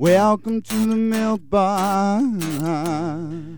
welcome to the milk bar.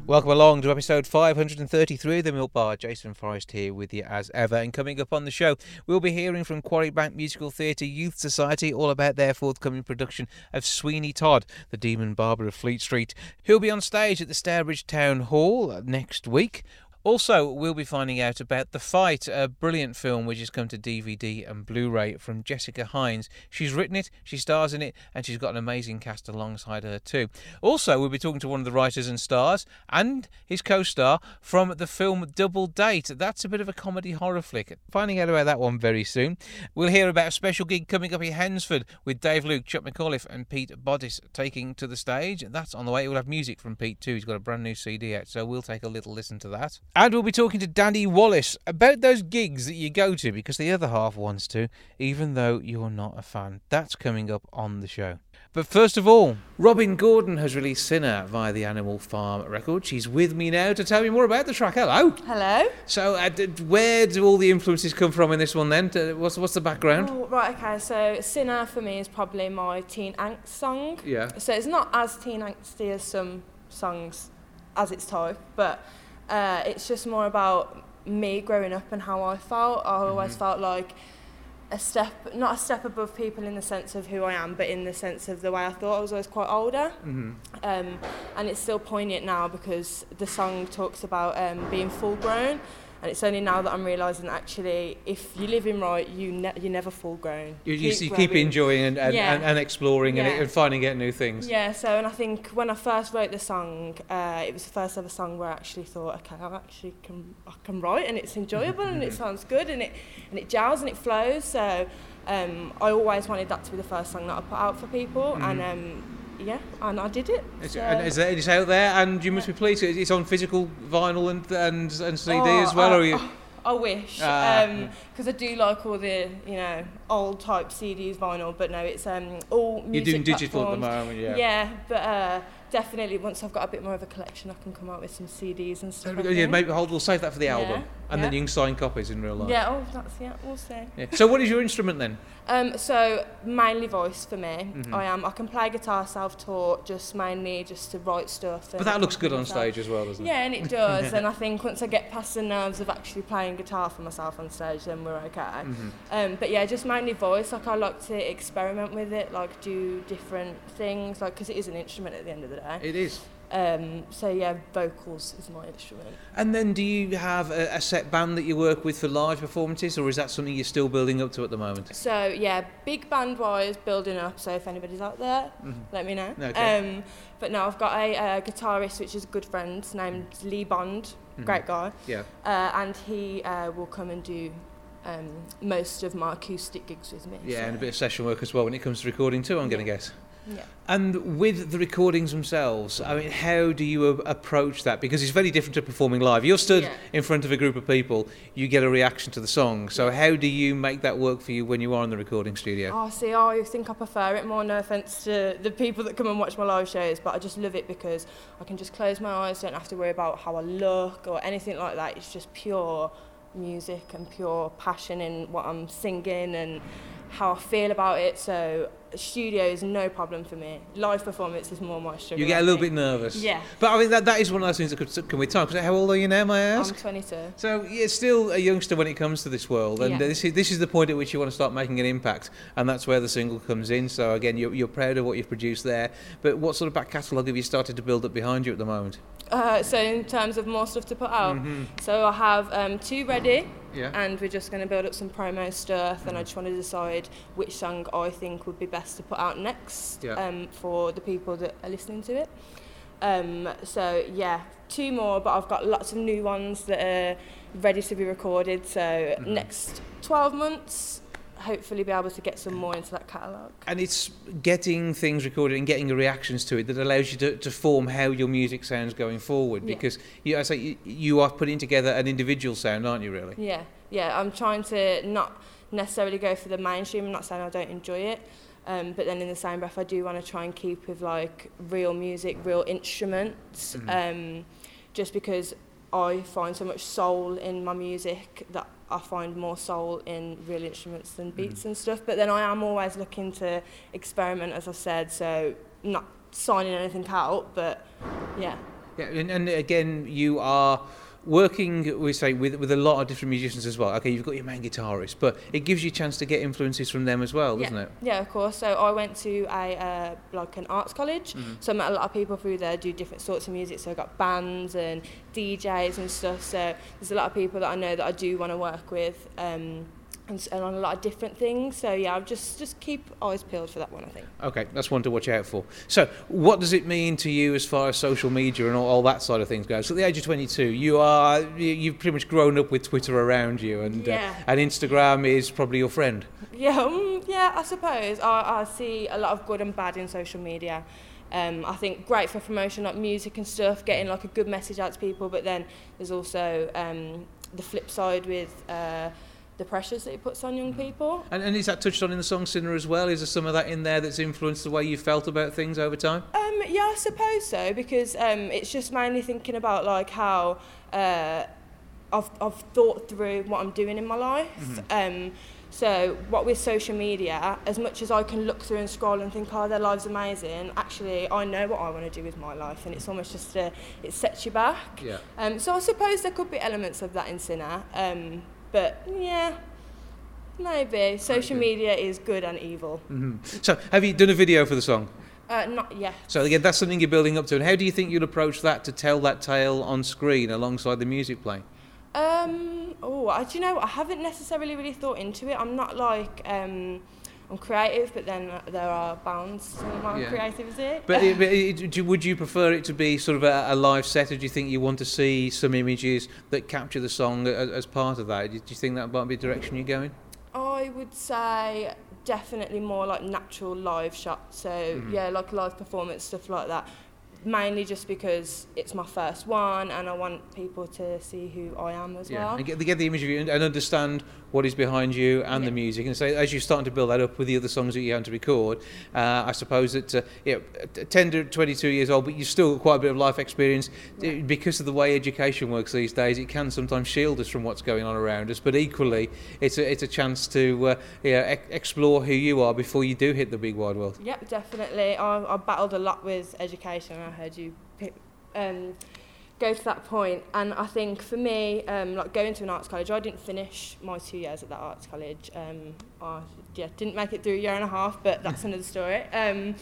Welcome along to episode 533 of The Milk Bar. Jason Forrest here with you as ever. And coming up on the show, we'll be hearing from Quarry Bank Musical Theatre Youth Society all about their forthcoming production of Sweeney Todd, the Demon Barber of Fleet Street, who'll be on stage at the Stourbridge Town Hall next week. Also, we'll be finding out about The Fight, a brilliant film which has come to DVD and Blu ray from Jessica Hynes. She's written it, she stars in it, and she's got an amazing cast alongside her too. Also, we'll be talking to one of the writers and stars and his co star from the film Double Date. That's a bit of a comedy horror flick. Finding out about that one very soon. We'll hear about a special gig coming up in Hednesford with Dave Luke, Chuck Micallef, and Pete Boddis taking to the stage. That's on the way. We'll have music from Pete too. He's got a brand new CD out, so we'll take a little listen to that. And we'll be talking to Danny Wallace about those gigs that you go to because the other half wants to, even though you're not a fan. That's coming up on the show. But first of all, Robyn Gordon has released Sinner via the Animal Farm record. She's with me now to tell me more about the track. Hello. Hello. So, uh, d- where do all the influences come from in this one then? What's, what's the background? Oh, right, okay, so Sinner for me is probably my teen angst song. Yeah. So it's not as teen angsty as some songs as its type, but uh, it's just more about me growing up and how I felt. I always Mhm. felt like a step, not a step above people in the sense of who I am, but in the sense of the way I thought I was always quite older. Mm-hmm. Um, and it's still poignant now because the song talks about um, being full grown. And it's only now that I'm realising actually, if you live in right, you ne- you're never full grown. You, you, Keep you keep enjoying and, and, Yeah. and, and exploring and, Yeah. and finding out new things. Yeah, so and I think when I first wrote the song, uh, it was the first ever song where I actually thought, okay, I actually can I can write and it's enjoyable and it sounds good and it and it gels and it flows. So um, I always wanted that to be the first song that I put out for people, and Mhm. um, yeah, and I did it. It's, So- and is out there, and you must be pleased. It's on physical vinyl and and, and CD Oh, as well. I, or you? I wish, Ah. because I do like all the you know old type CDs, vinyl, but no, it's um all music You're doing digital at the moment, yeah. Yeah, but uh, definitely once I've got a bit more of a collection, I can come out with some CDs and stuff. we I go- yeah, maybe hold. We'll save that for the Yeah, album, and then you can sign copies in real life. Yeah, oh, that's yeah, we'll see. Yeah. So, what is your instrument then? Um, so mainly voice for me. Mhm. I am. I can play guitar self-taught, just mainly just to write stuff. But that looks good on stage as well, doesn't it? Yeah, and it does. and I think once I get past the nerves of actually playing guitar for myself on stage, then we're okay. Mhm. Um, but yeah, just mainly voice. Like I like to experiment with it, like do different things, like because it is an instrument at the end of the day. It is. Um, so yeah, vocals is my instrument. And then, do you have a, a set band that you work with for live performances, or is that something you're still building up to at the moment? So yeah, big band wise, building up. So if anybody's out there, Mhm. let me know. Okay. Um, but now I've got a, uh guitarist which is a good friend named Lee Bond, Mhm. great guy, Yeah. uh, and he uh, will come and do um, most of my acoustic gigs with me. Yeah, so, and a bit of session work as well when it comes to recording too. I'm going to guess. Yeah. And with the recordings themselves, I mean, how do you a- approach that? Because it's very different to performing live. You're stood Yeah. in front of a group of people, you get a reaction to the song. So how do you make that work for you when you are in the recording studio? Oh, see, I think I prefer it more. No offense to the people that come and watch my live shows, but I just love it because I can just close my eyes, don't have to worry about how I look or anything like that. It's just pure music and pure passion in what I'm singing and how I feel about it. So studio is no problem for me. Live performance is more my struggle. You get a little bit nervous. Yeah. But I mean, that, that is one of those things that could with time. 'Cause how old are you now, may I ask? I'm 22. So you're still a youngster when it comes to this world, and Yeah. this is this is the point at which you want to start making an impact, and that's where the single comes in. So again, you're, you're proud of what you've produced there, but what sort of back catalogue have you started to build up behind you at the moment? Uh, so in terms of more stuff to put out, Mhm. so I have um, two ready. Yeah. and we're just going to build up some promo stuff and I just want to decide which song I think would be best to put out next Yeah. um, for the people that are listening to it. Um, so yeah, two more, but I've got lots of new ones that are ready to be recorded. So Mhm. next 12 months, hopefully be able to get some more into that catalogue. And it's getting things recorded and getting the reactions to it that allows you to, to form how your music sounds going forward. Yeah. Because you, I say you, you are putting together an individual sound, aren't you? Really? Yeah, yeah. I'm trying to not necessarily go for the mainstream. I'm not saying I don't enjoy it, Um, but then in the same breath, I do want to try and keep with like real music, real instruments, Mhm. um, just because I find so much soul in my music that I find more soul in real instruments than beats Mhm. and stuff. But then I am always looking to experiment, as I said, so not signing anything out, but yeah. Yeah, and, and again, you are working, we say, with with a lot of different musicians as well. Okay, you've got your main guitarist, but it gives you a chance to get influences from them as well, doesn't it? Yeah, of course. So I went to a uh, like an arts college. Mhm. So I met a lot of people through there do different sorts of music. So I got bands and DJs and stuff. So there's a lot of people that I know that I do want to work with. Um, and, and on a lot of different things. So yeah, I'll just just keep eyes peeled for that one. I think. Okay, that's one to watch out for. So, what does it mean to you as far as social media and all, all that side of things goes? So, at the age of 22, you are you- you've pretty much grown up with Twitter around you, and Yeah. uh, and Instagram is probably your friend. Yeah, um, yeah, I suppose. I, I see a lot of good and bad in social media. Um, I think great for promotion, like music and stuff, getting like a good message out to people. But then there's also um, the flip side with uh, the pressures that it puts on young people. And, and is that touched on in the song Sinner as well? Is there some of that in there that's influenced the way you felt about things over time? Um, yeah, I suppose so because um, it's just mainly thinking about like how uh, I've, I've thought through what I'm doing in my life. Um, so what with social media, as much as I can look through and scroll and think, oh, their life's amazing, actually I know what I want to do with my life, and it's almost just a, it sets you back. Yeah. Um, so I suppose there could be elements of that in Sinner, um, but yeah, maybe social Maybe. media is good and evil. hmm So, have you done a video for the song? Uh, not yet. So again, that's something you're building up to. And how do you think you'll approach that to tell that tale on screen alongside the music playing? Um, oh, I, do you know? I haven't necessarily really thought into it. I'm not like, um, I'm creative, but then there are bounds to my Yeah. creativity. But, it, but it, would you prefer it to be sort of a, a live set, or do you think you want to see some images that capture the song as, as part of that? Do you think that might be the direction you're going? I would say definitely more like natural live shots. So Mhm. yeah, like live performance stuff like that. Mainly just because it's my first one, and I want people to see who I am as well. and get, get the image of you and, and understand what is behind you and the music. And so, as you're starting to build that up with the other songs that you have to record, uh, I suppose that uh, yeah, t- 10 to 22 years old, but you've still got quite a bit of life experience. Yeah. Uh, Because of the way education works these days, it can sometimes shield us from what's going on around us. But equally, it's a, it's a chance to uh, yeah, e- explore who you are before you do hit the big wide world. Yep, definitely. I, I battled a lot with education. I heard you pick, um, go to that point, and I think for me, um, like going to an arts college, I didn't finish my two years at that arts college. Um, I yeah, didn't make it through a year and a half, but that's another story. Um,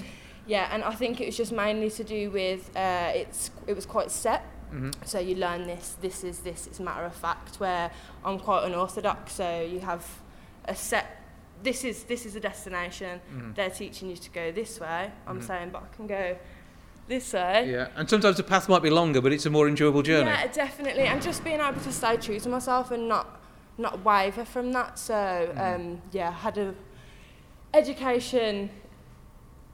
yeah, and I think it was just mainly to do with uh, it's it was quite set. hmm So you learn this, this is this, it's matter of fact, where I'm quite unorthodox, so you have a set, this is this is a destination, Mhm. they're teaching you to go this way, I'm Mhm. saying, but I can go this way. Yeah, and sometimes the path might be longer, but it's a more enjoyable journey. Yeah, definitely, and just being able to stay true to myself and not not waver from that. So Mhm. um, yeah, had a education,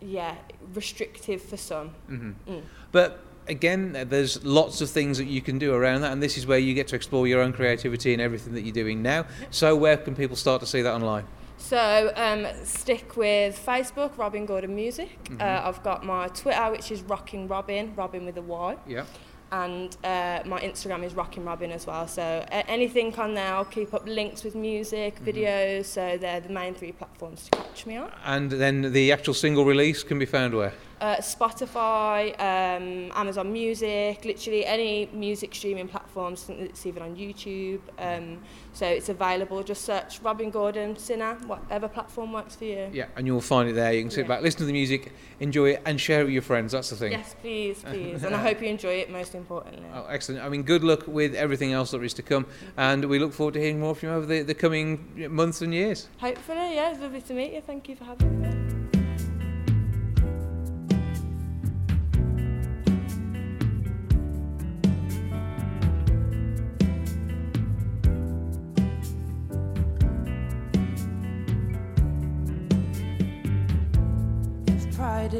yeah, restrictive for some. hmm Mm. But again, there's lots of things that you can do around that, and this is where you get to explore your own creativity and everything that you're doing now. So, where can people start to see that online? So um, stick with Facebook, Robyn Gordon Music. Mhm. Uh, I've got my Twitter, which is Rocking Robin, Robyn with a Y, Yeah. and uh, my Instagram is Rocking Robin as well. So a- anything on there, I'll keep up links with music, Mhm. videos. So they're the main three platforms to catch me on. And then the actual single release can be found where? Uh, Spotify, um, Amazon Music, literally any music streaming platforms. It's even on YouTube. Um, so it's available. Just search Robyn Gordon, Sinner, whatever platform works for you. Yeah, and you'll find it there. You can sit Yeah. back, listen to the music, enjoy it, and share it with your friends. That's the thing. Yes, please, please. and I hope you enjoy it, most importantly. Oh, excellent. I mean, good luck with everything else that is to come, and we look forward to hearing more from you over the, the coming months and years. Hopefully, yeah, it's lovely to meet you. Thank you for having me.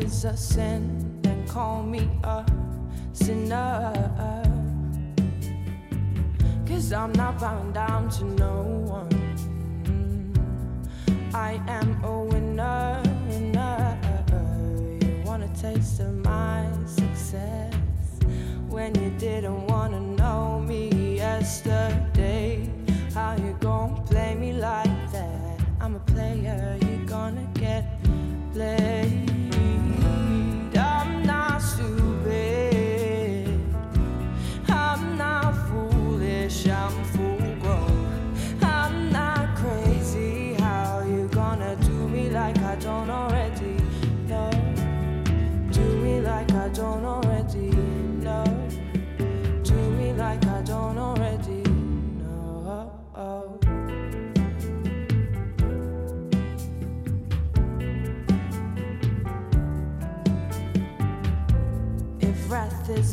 Is a sin, then call me a sinner. Cause I'm not bound down to no one. I am a winner. You want a taste of my success when you didn't wanna know me yesterday. How you gonna play me like that? I'm a player, you're gonna get played.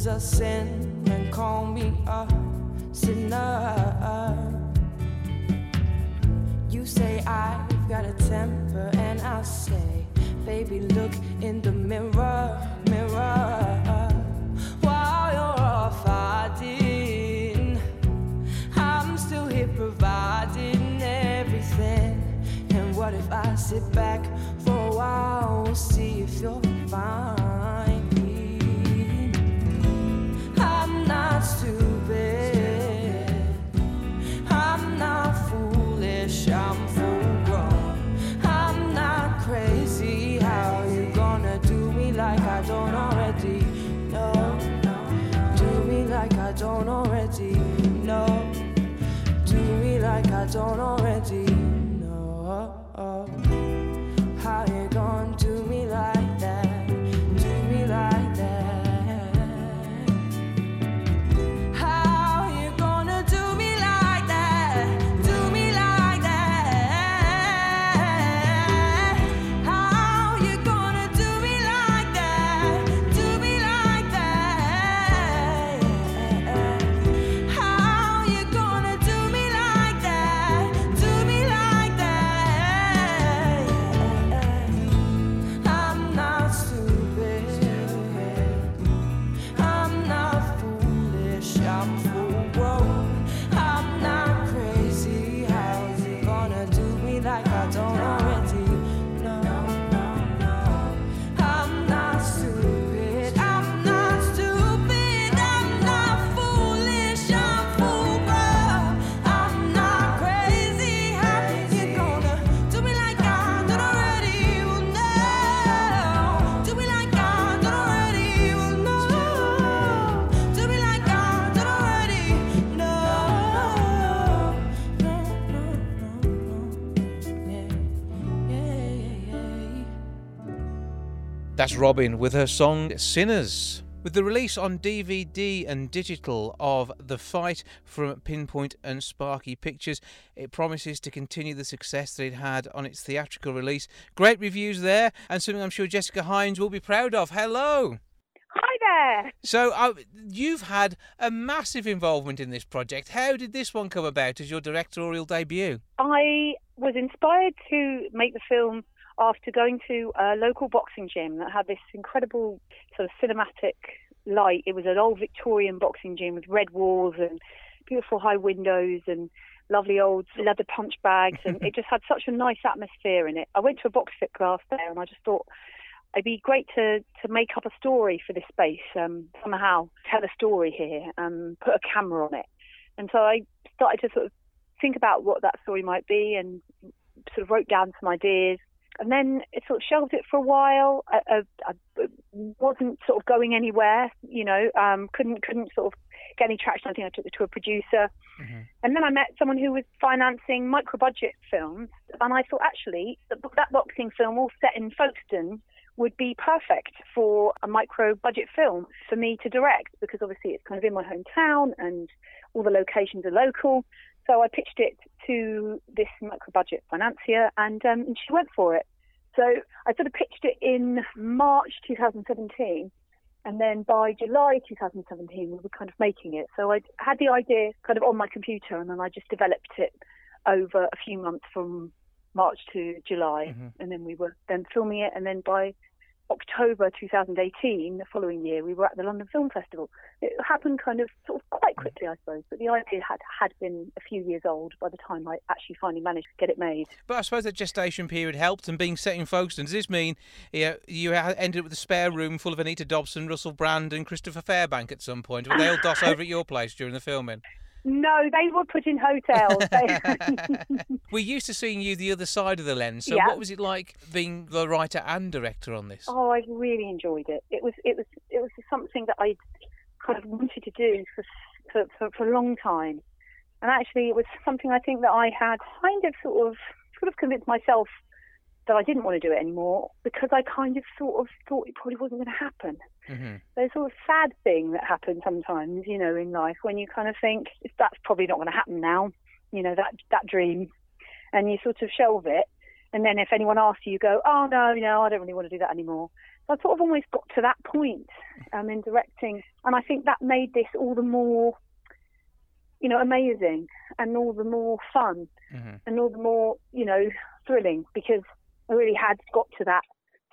Is a sin, and call me a sinner. You say I've got a temper, and I say, baby, look in the mirror, mirror. While you're hiding, I'm still here providing everything. And what if I sit back for a while, see if you're fine? Don't know. That's Robyn with her song Sinners. With the release on DVD and digital of The Fight from Pinpoint and Sparky Pictures, it promises to continue the success that it had on its theatrical release. Great reviews there, and something I'm sure Jessica Hynes will be proud of. Hello! Hi there. So, uh, you've had a massive involvement in this project. How did this one come about as your directorial debut? I was inspired to make the film after going to a local boxing gym that had this incredible sort of cinematic light. It was an old Victorian boxing gym with red walls and beautiful high windows and lovely old leather punch bags, and it just had such a nice atmosphere in it. I went to a box fit class there, and I just thought it'd be great to to make up a story for this space um, somehow, tell a story here, um, put a camera on it, and so I started to sort of think about what that story might be, and sort of wrote down some ideas. And then it sort of shelved it for a while. I, I, I wasn't sort of going anywhere, you know. Um, couldn't couldn't sort of get any traction. I think I took it to a producer, and then I met someone who was financing micro budget films, and I thought actually that, that boxing film, all set in Folkestone, would be perfect for a micro budget film for me to direct because obviously it's kind of in my hometown and all the locations are local. So I pitched it to this micro budget financier and, um, and she went for it. So I sort of pitched it in March 2017. And then by July 2017, we were kind of making it. So I had the idea kind of on my computer, and then I just developed it over a few months from March to July, Mhm. and then we were then filming it. And then by October 2018, the following year, we were at the London Film Festival. It happened kind of sort of quite quickly, I suppose, but the idea had had been a few years old by the time I actually finally managed to get it made. But I suppose that gestation period helped, and being set in Folkestone, does this mean you, know, you ended up with a spare room full of Anita Dobson, Russell Brand, and Christopher Fairbank at some point? Were they all doss over at your place during the filming? No, they were put in hotels. We're used to seeing you the other side of the lens. So, Yeah. what was it like being the writer and director on this? oh, I really enjoyed it. It was it was it was something that I kind of wanted to do for, for for for a long time, and actually it was something I think that I had kind of sort of sort of convinced myself that I didn't want to do it anymore because I kind of sort of thought it probably wasn't going to happen. hmm There's sort of sad thing that happens sometimes, you know, in life when you kind of think that's probably not going to happen now, you know, that that dream, and you sort of shelve it. And then if anyone asks you, you go, oh no, no, I don't really want to do that anymore. So I sort of almost got to that point um, in directing, and I think that made this all the more, you know, amazing and all the more fun hmm and all the more, you know, thrilling because I really had got to that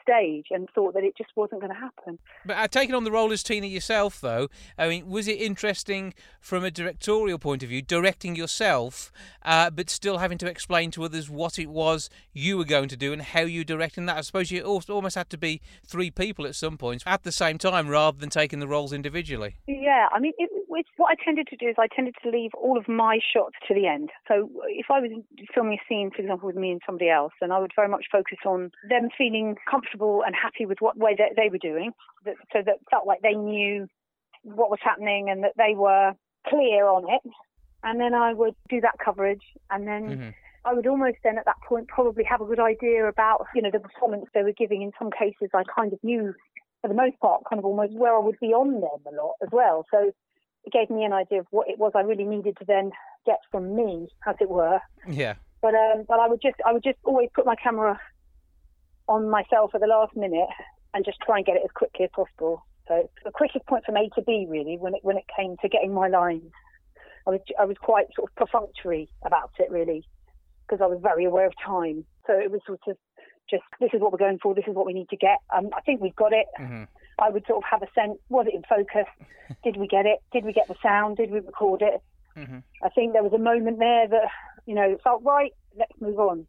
stage and thought that it just wasn't going to happen. But uh, taking on the role as Tina yourself, though, I mean, was it interesting from a directorial point of view, directing yourself, uh, but still having to explain to others what it was you were going to do and how you were directing that? I suppose you almost had to be three people at some points at the same time rather than taking the roles individually. Yeah, I mean, it, it's, what I tended to do is I tended to leave all of my shots to the end. So if I was filming a scene, for example, with me and somebody else, then I would very much focus on them feeling comfortable and happy with what way that they were doing, that, so that felt like they knew what was happening and that they were clear on it. And then I would do that coverage, and then Mhm. I would almost then at that point probably have a good idea about, you know, the performance they were giving. In some cases, I kind of knew, for the most part, kind of almost where I would be on them a lot as well. So it gave me an idea of what it was I really needed to then get from me, as it were. Yeah. But um, but I would just I would just always put my camera on myself at the last minute and just try and get it as quickly as possible. So the quickest point from A to B really when it when it came to getting my lines. I was I was quite sort of perfunctory about it really because I was very aware of time. So it was sort of just this is what we're going for. This is what we need to get. Um, I think we've got it. hmm I would sort of have a sense. Was it in focus? Did we get it? Did we get the sound? Did we record it? hmm I think there was a moment there that, you know, felt right, let's move on.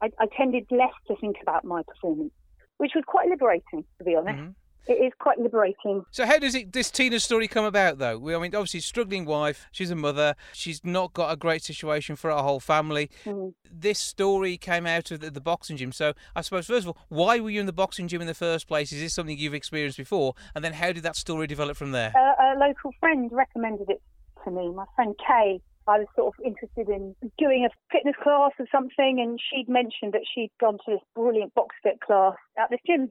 I, I tended less to think about my performance, which was quite liberating, to be honest. Mhm. It is quite liberating. So how does it this Tina story come about though? We- I mean, obviously, struggling wife. She's a mother. She's not got a great situation for her whole family. Mm. This story came out of the, the boxing gym. So I suppose first of all, why were you in the boxing gym in the first place? Is this something you've experienced before? And then how did that story develop from there? A, a local friend recommended it to me, my friend Kay. I was sort of interested in doing a fitness class or something, and she'd mentioned that she'd gone to this brilliant box fit class at this gym.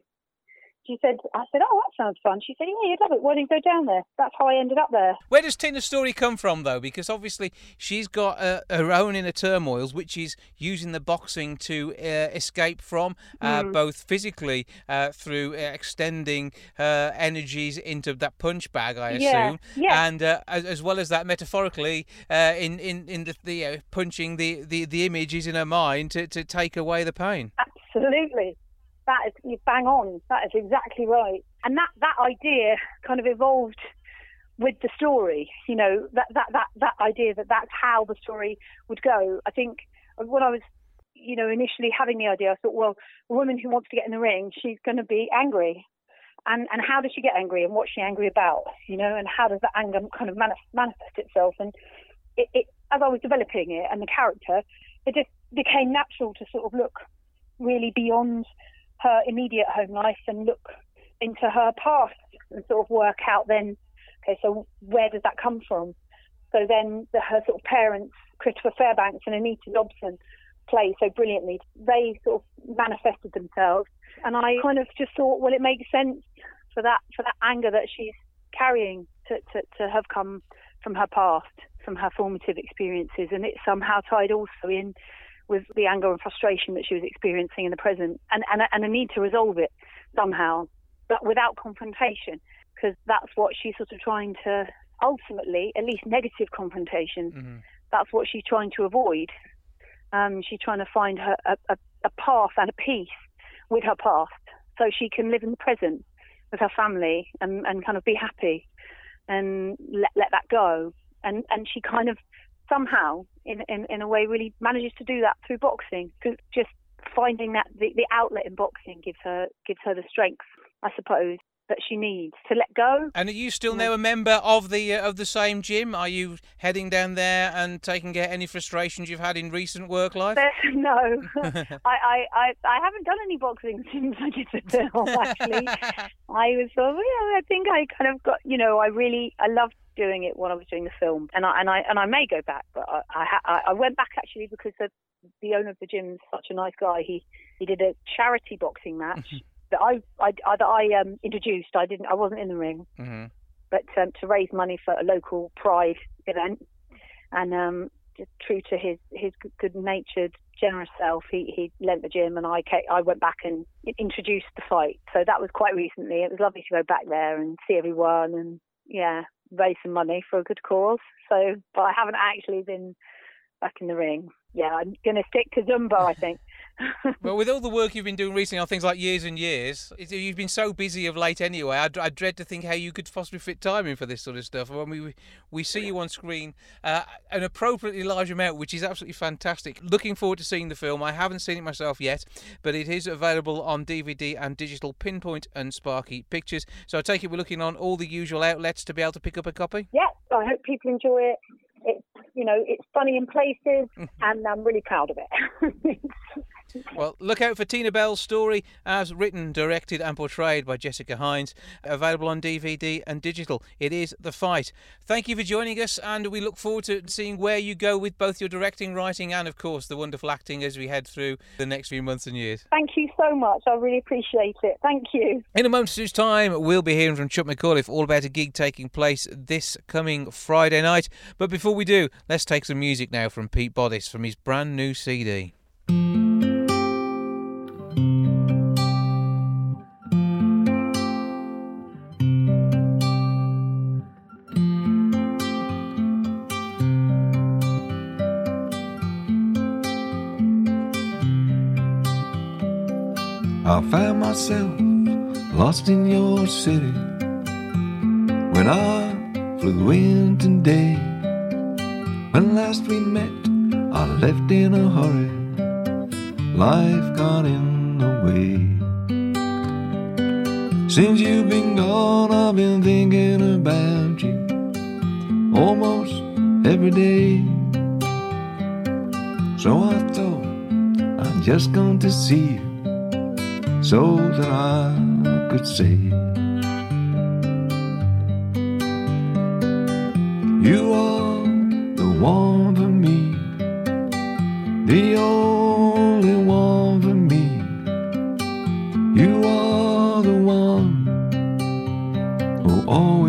She said, I said, oh, that sounds fun. She said, yeah, you'd love it. Why don't you go down there? That's how I ended up there. Where does Tina's story come from, though? Because obviously she's got uh, her own inner turmoils, which is using the boxing to uh, escape from, uh, Mm. both physically uh, through uh, extending her energies into that punch bag, I Yeah, assume, yeah. and uh, as, as well as that metaphorically uh, in in in the, the uh, punching the, the the images in her mind to, to take away the pain. Absolutely. That is you bang on. That is exactly right. And that, that idea kind of evolved with the story. You know, that, that, that, that idea that that's how the story would go. I think when I was, you know, initially having the idea, I thought, well, a woman who wants to get in the ring, she's going to be angry. And, and how does she get angry and what's she angry about? You know, and how does that anger kind of manif- manifest itself? And it, it, as I was developing it and the character, it just became natural to sort of look really beyond her immediate home life and look into her past and sort of work out then, okay, so where does that come from? So then the, her sort of parents, Christopher Fairbanks and Anita Dobson, play so brilliantly. They sort of manifested themselves, and I kind of just thought, well, it makes sense for that for that anger that she's carrying to, to, to have come from her past, from her formative experiences, and it somehow tied also in with the anger and frustration that she was experiencing in the present, and and, and a need to resolve it somehow, but without confrontation, because that's what she's sort of trying to ultimately, at least negative confrontation, hmm that's what she's trying to avoid. Um, she's trying to find her a, a, a path and a peace with her past so she can live in the present with her family and, and kind of be happy and let, let that go. And, and she kind of somehow, in, in, in a way, really manages to do that through boxing. Through just finding that the, the outlet in boxing gives her gives her the strength, I suppose, that she needs to let go. And are you still now a member of the uh, of the same gym? Are you heading down there and taking out any frustrations you've had in recent work life? no, I, I, I, I haven't done any boxing since I did the film. Actually, I was sort of, yeah, I think I kind of got, you know, I really, I loved doing it when I was doing the film, and I and I and I may go back, but I I, I went back actually because the the owner of the gym is such a nice guy. He he did a charity boxing match that I I, I, that I um, introduced. I didn't. I wasn't in the ring, mm-hmm. but um, to raise money for a local Pride event, and um, just true to his his good-natured, generous self, he he lent the gym, and I came, I went back and introduced the fight. So that was quite recently. It was lovely to go back there and see everyone, and yeah, raise some money for a good cause. So, but I haven't actually been back in the ring. Yeah, I'm going to stick to Zumba, I think. Well, with all the work you've been doing recently on things like years and years, you've been so busy of late anyway. I, I dread to think how you could possibly fit time in for this sort of stuff. When we we see you on screen, uh, an appropriately large amount, which is absolutely fantastic. Looking forward to seeing the film. I haven't seen it myself yet, but it is available on DVD and digital. Pinpoint and Sparky Pictures. So I take it we're looking on all the usual outlets to be able to pick up a copy. Yeah, I hope people enjoy it. It's you know it's funny in places, and I'm really proud of it. Well, look out for Tina Bell's story as written, directed, and portrayed by Jessica Hynes, Available on DVD and digital. It is The Fight. Thank you for joining us, and we look forward to seeing where you go with both your directing, writing, and, of course, the wonderful acting as we head through the next few months and years. Thank you so much. I really appreciate it. Thank you. In a moment's time, we'll be hearing from Chuck Micallef all about a gig taking place this coming Friday night. But before we do, let's take some music now from Pete Boddis from his brand new CD. Myself lost in your city when I flew in today. When last we met, I left in a hurry. Life got in the way. Since you've been gone, I've been thinking about you almost every day. So I thought I'm just going to see you so that I could say you are the one for me, the only one for me. You are the one who always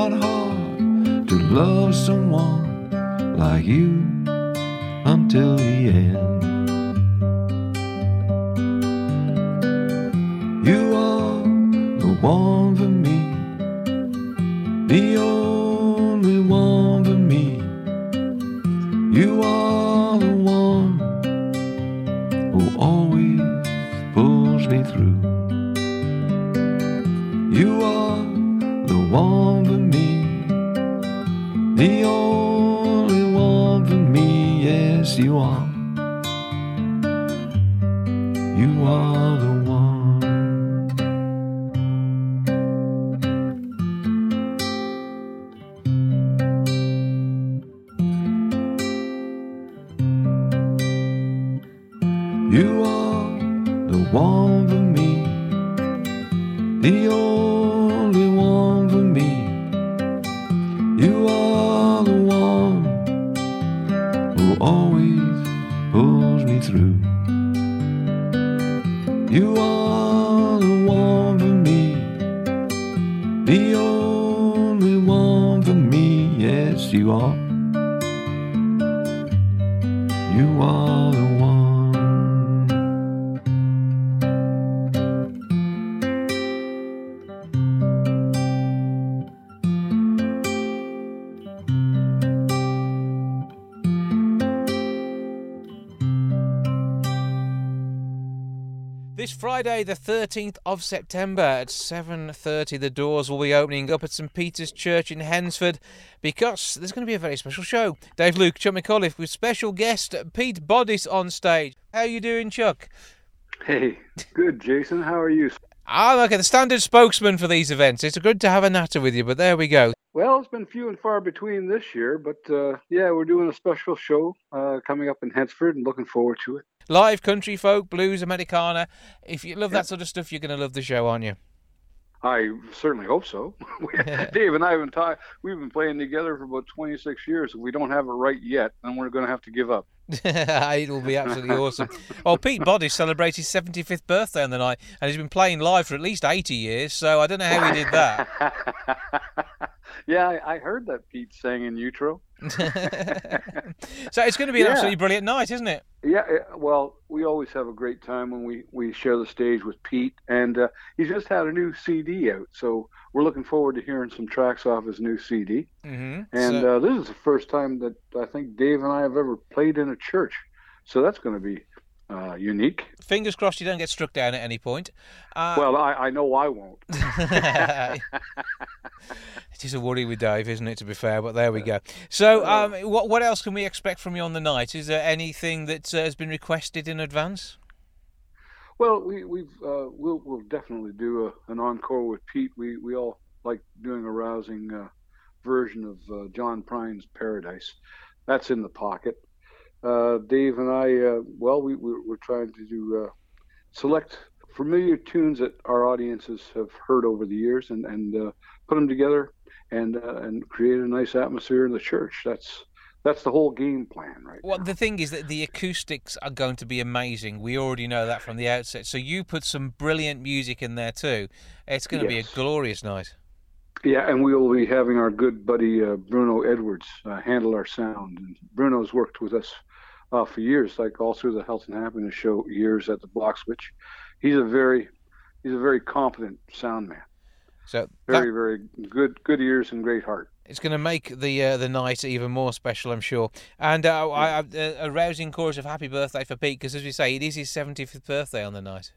not hard to love someone like you until the end. You are the one for me, the only one for me. You are the one who always pulls me through. You are the one Friday, the 13th of September at 7:30, the doors will be opening up at St Peter's Church in Hednesford because there's going to be a very special show. Dave Luke, Chuck Micallef with special guest Pete Bodis on stage. How are you doing, Chuck? Hey, good, Jason. How are you? I'm okay, the standard spokesman for these events. It's good to have a natter with you, but there we go. Well, it's been few and far between this year, but uh, yeah, we're doing a special show uh, coming up in Hednesford and looking forward to it. Live country folk, blues, Americana. If you love that sort of stuff, you're going to love the show, aren't you? I certainly hope so. Dave and I have been we've been playing together for about 26 years. If we don't have it right yet, then we're going to have to give up. It'll be absolutely awesome. Well, Pete Boddis celebrates his 75th birthday on the night, and he's been playing live for at least 80 years, so I don't know how he did that. yeah, I, I heard that Pete sang in utero. so it's going to be an Yeah. absolutely brilliant night, isn't it? Yeah, well, we always have a great time when we, we share the stage with Pete, and uh, he's just had a new CD out, so we're looking forward to hearing some tracks off his new CD. hmm And so, uh, this is the first time that I think Dave and I have ever played in a church, so that's going to be uh, unique. fingers crossed you don't get struck down at any point. Uh, Well, I, I know I won't. it is a worry with Dave, isn't it? To be fair, but there we go. So, um, what what else can we expect from you on the night? Is there anything that uh, has been requested in advance? Well, we, we've uh, we'll we'll definitely do a, an encore with Pete. We we all like doing a rousing uh, version of uh, John Prine's Paradise. That's in the pocket. Uh, Dave and I, uh, well, we we're, we're trying to do uh, select familiar tunes that our audiences have heard over the years and and uh, put them together and uh, and create a nice atmosphere in the church. That's that's the whole game plan, right? Well, now. the thing is that the acoustics are going to be amazing. We already know that from the outset. So you put some brilliant music in there too. It's going to Yes. be a glorious night. Yeah, and we will be having our good buddy uh, Bruno Edwards uh, handle our sound. And Bruno's worked with us uh, for years, like all through the Health and Happiness Show years at the Block Switch. He's a very, he's a very competent sound man. So Very, that, very good, good ears and great heart. it's going to make the uh, the night even more special, I'm sure. And uh, I, I, a rousing chorus of happy birthday for Pete, because as we say, it is his 75th birthday on the night.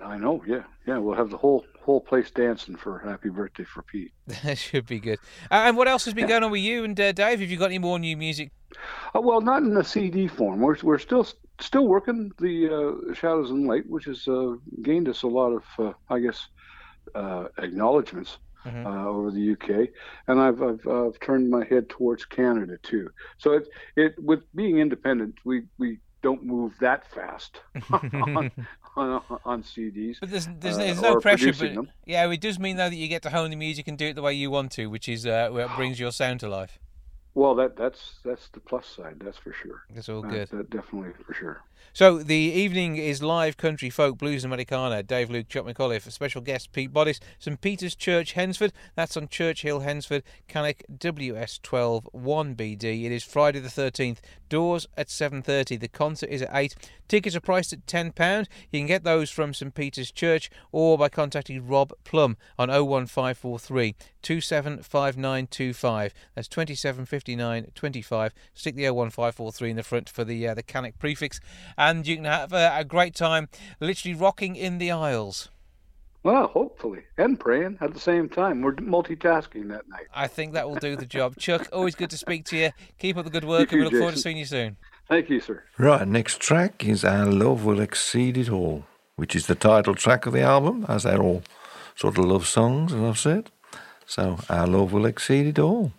I know. Yeah, yeah. We'll have the whole whole place dancing for happy birthday for Pete. That should be good. Uh, and what else has been going on with you and uh, Dave? Have you got any more new music? Uh, well, not in a CD form. We're we're still still working the uh, Shadows and Light, which has uh, gained us a lot of, uh, I guess, uh, acknowledgments Mhm. uh, over the UK, and I've I've, uh, turned my head towards Canada too. So it it with being independent, we we don't move that fast on, on on CDs. But there's there's, uh, no pressure. But them. yeah, it does mean though that you get to hone the music and do it the way you want to, which is uh, what brings your sound to life. Well, that that's that's the plus side. That's for sure. That's all That- good. that definitely for sure. So the evening is live country folk blues and Americana. Dave Luke, Chuck Micallef, special guest Pete Bodis, St Peter's Church, Hednesford. That's on Church Hill, Hednesford, Cannock WS12 1BD. It is Friday the 13th. Doors at 7:30. The concert is at 8. Tickets are priced at £10. You can get those from St Peter's Church or by contacting Rob Plum on 01543 275925. That's 275925. Stick the 01543 in the front for the uh, the Cannock prefix, and you can have a, a great time literally rocking in the aisles. Well, hopefully, and praying at the same time. We're multitasking that night. I think that will do the job. Chuck, always good to speak to you. Keep up the good work, You and we too, look forward to seeing you soon. Thank you, sir. Right, next track is Our Love Will Exceed It All, which is the title track of the album, as they're all sort of love songs, as I've said. So, Our Love Will Exceed It All.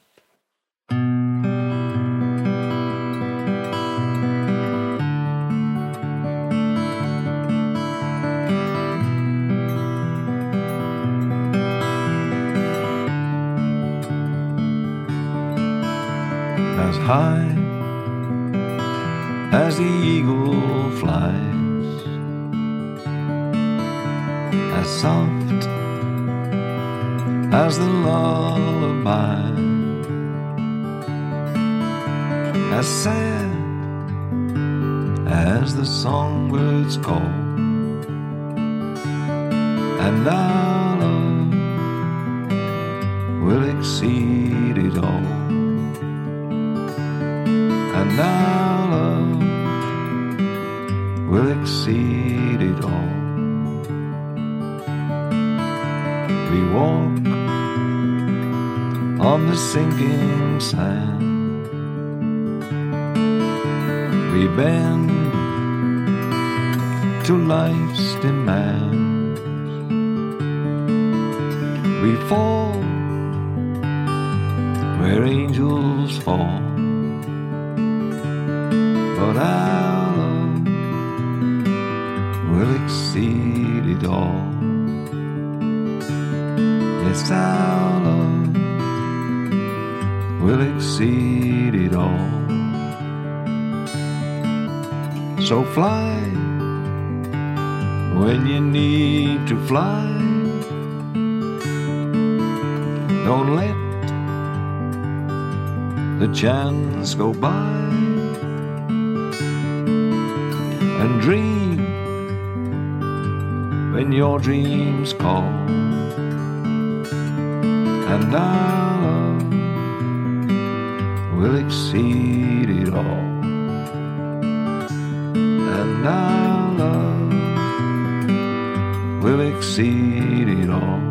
High as the eagle flies, as soft as the lullaby, as sad as the songbirds call, and our love will exceed it all. And our love will exceed it all. We walk on the sinking sand. We bend to life's demands. We fall where angels fall. Fly when you need to fly. Don't let the chance go by. And dream when your dreams call. And our exceed it all.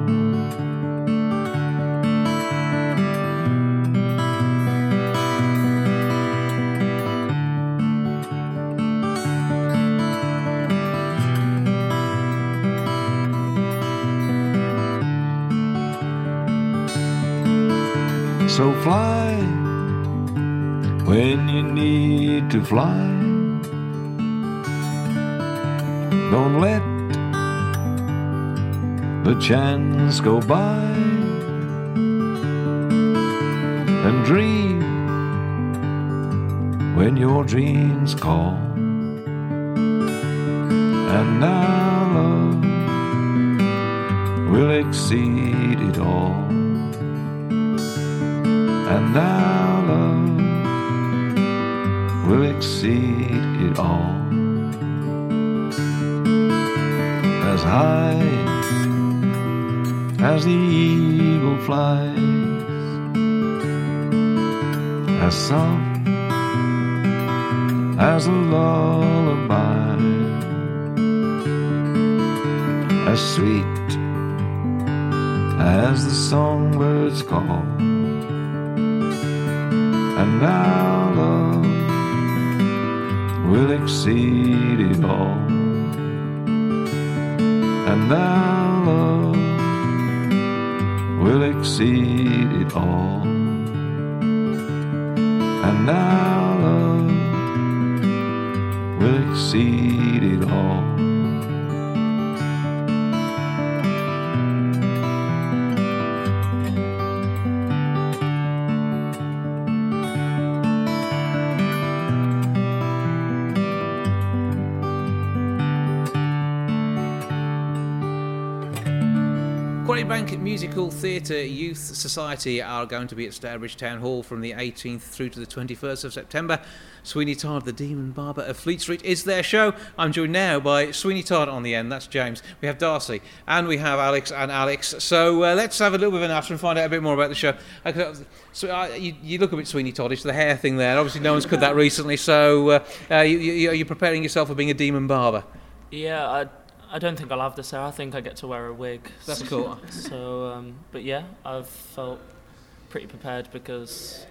So fly when you need to fly. Don't let the chance go by. And dream when your dreams call. And our love will exceed it all and our love will exceed it all. As high as the eagle flies, as soft as a lullaby, as sweet as the songbirds call and our love will exceed it all. And our it all. And our Bank Musical Theatre Youth Society are going to be at Stourbridge Town Hall from the 18th through to the 21st of September. Sweeney Todd, the Demon Barber of Fleet Street, is their show. I'm joined now by Sweeney Todd on the end, that's James. We have Darcy, and we have Alex and Alex. So uh, let's have a little bit of an after and find out a bit more about the show. So uh, you, you look a bit Sweeney Toddish, the hair thing there. Obviously, no one's cut that recently. So uh, uh, you, you, are you preparing yourself for being a demon barber? Yeah, I, I don't think I'll have this hair. I think I get to wear a wig. That's cool. So, um, but yeah, I've felt pretty prepared because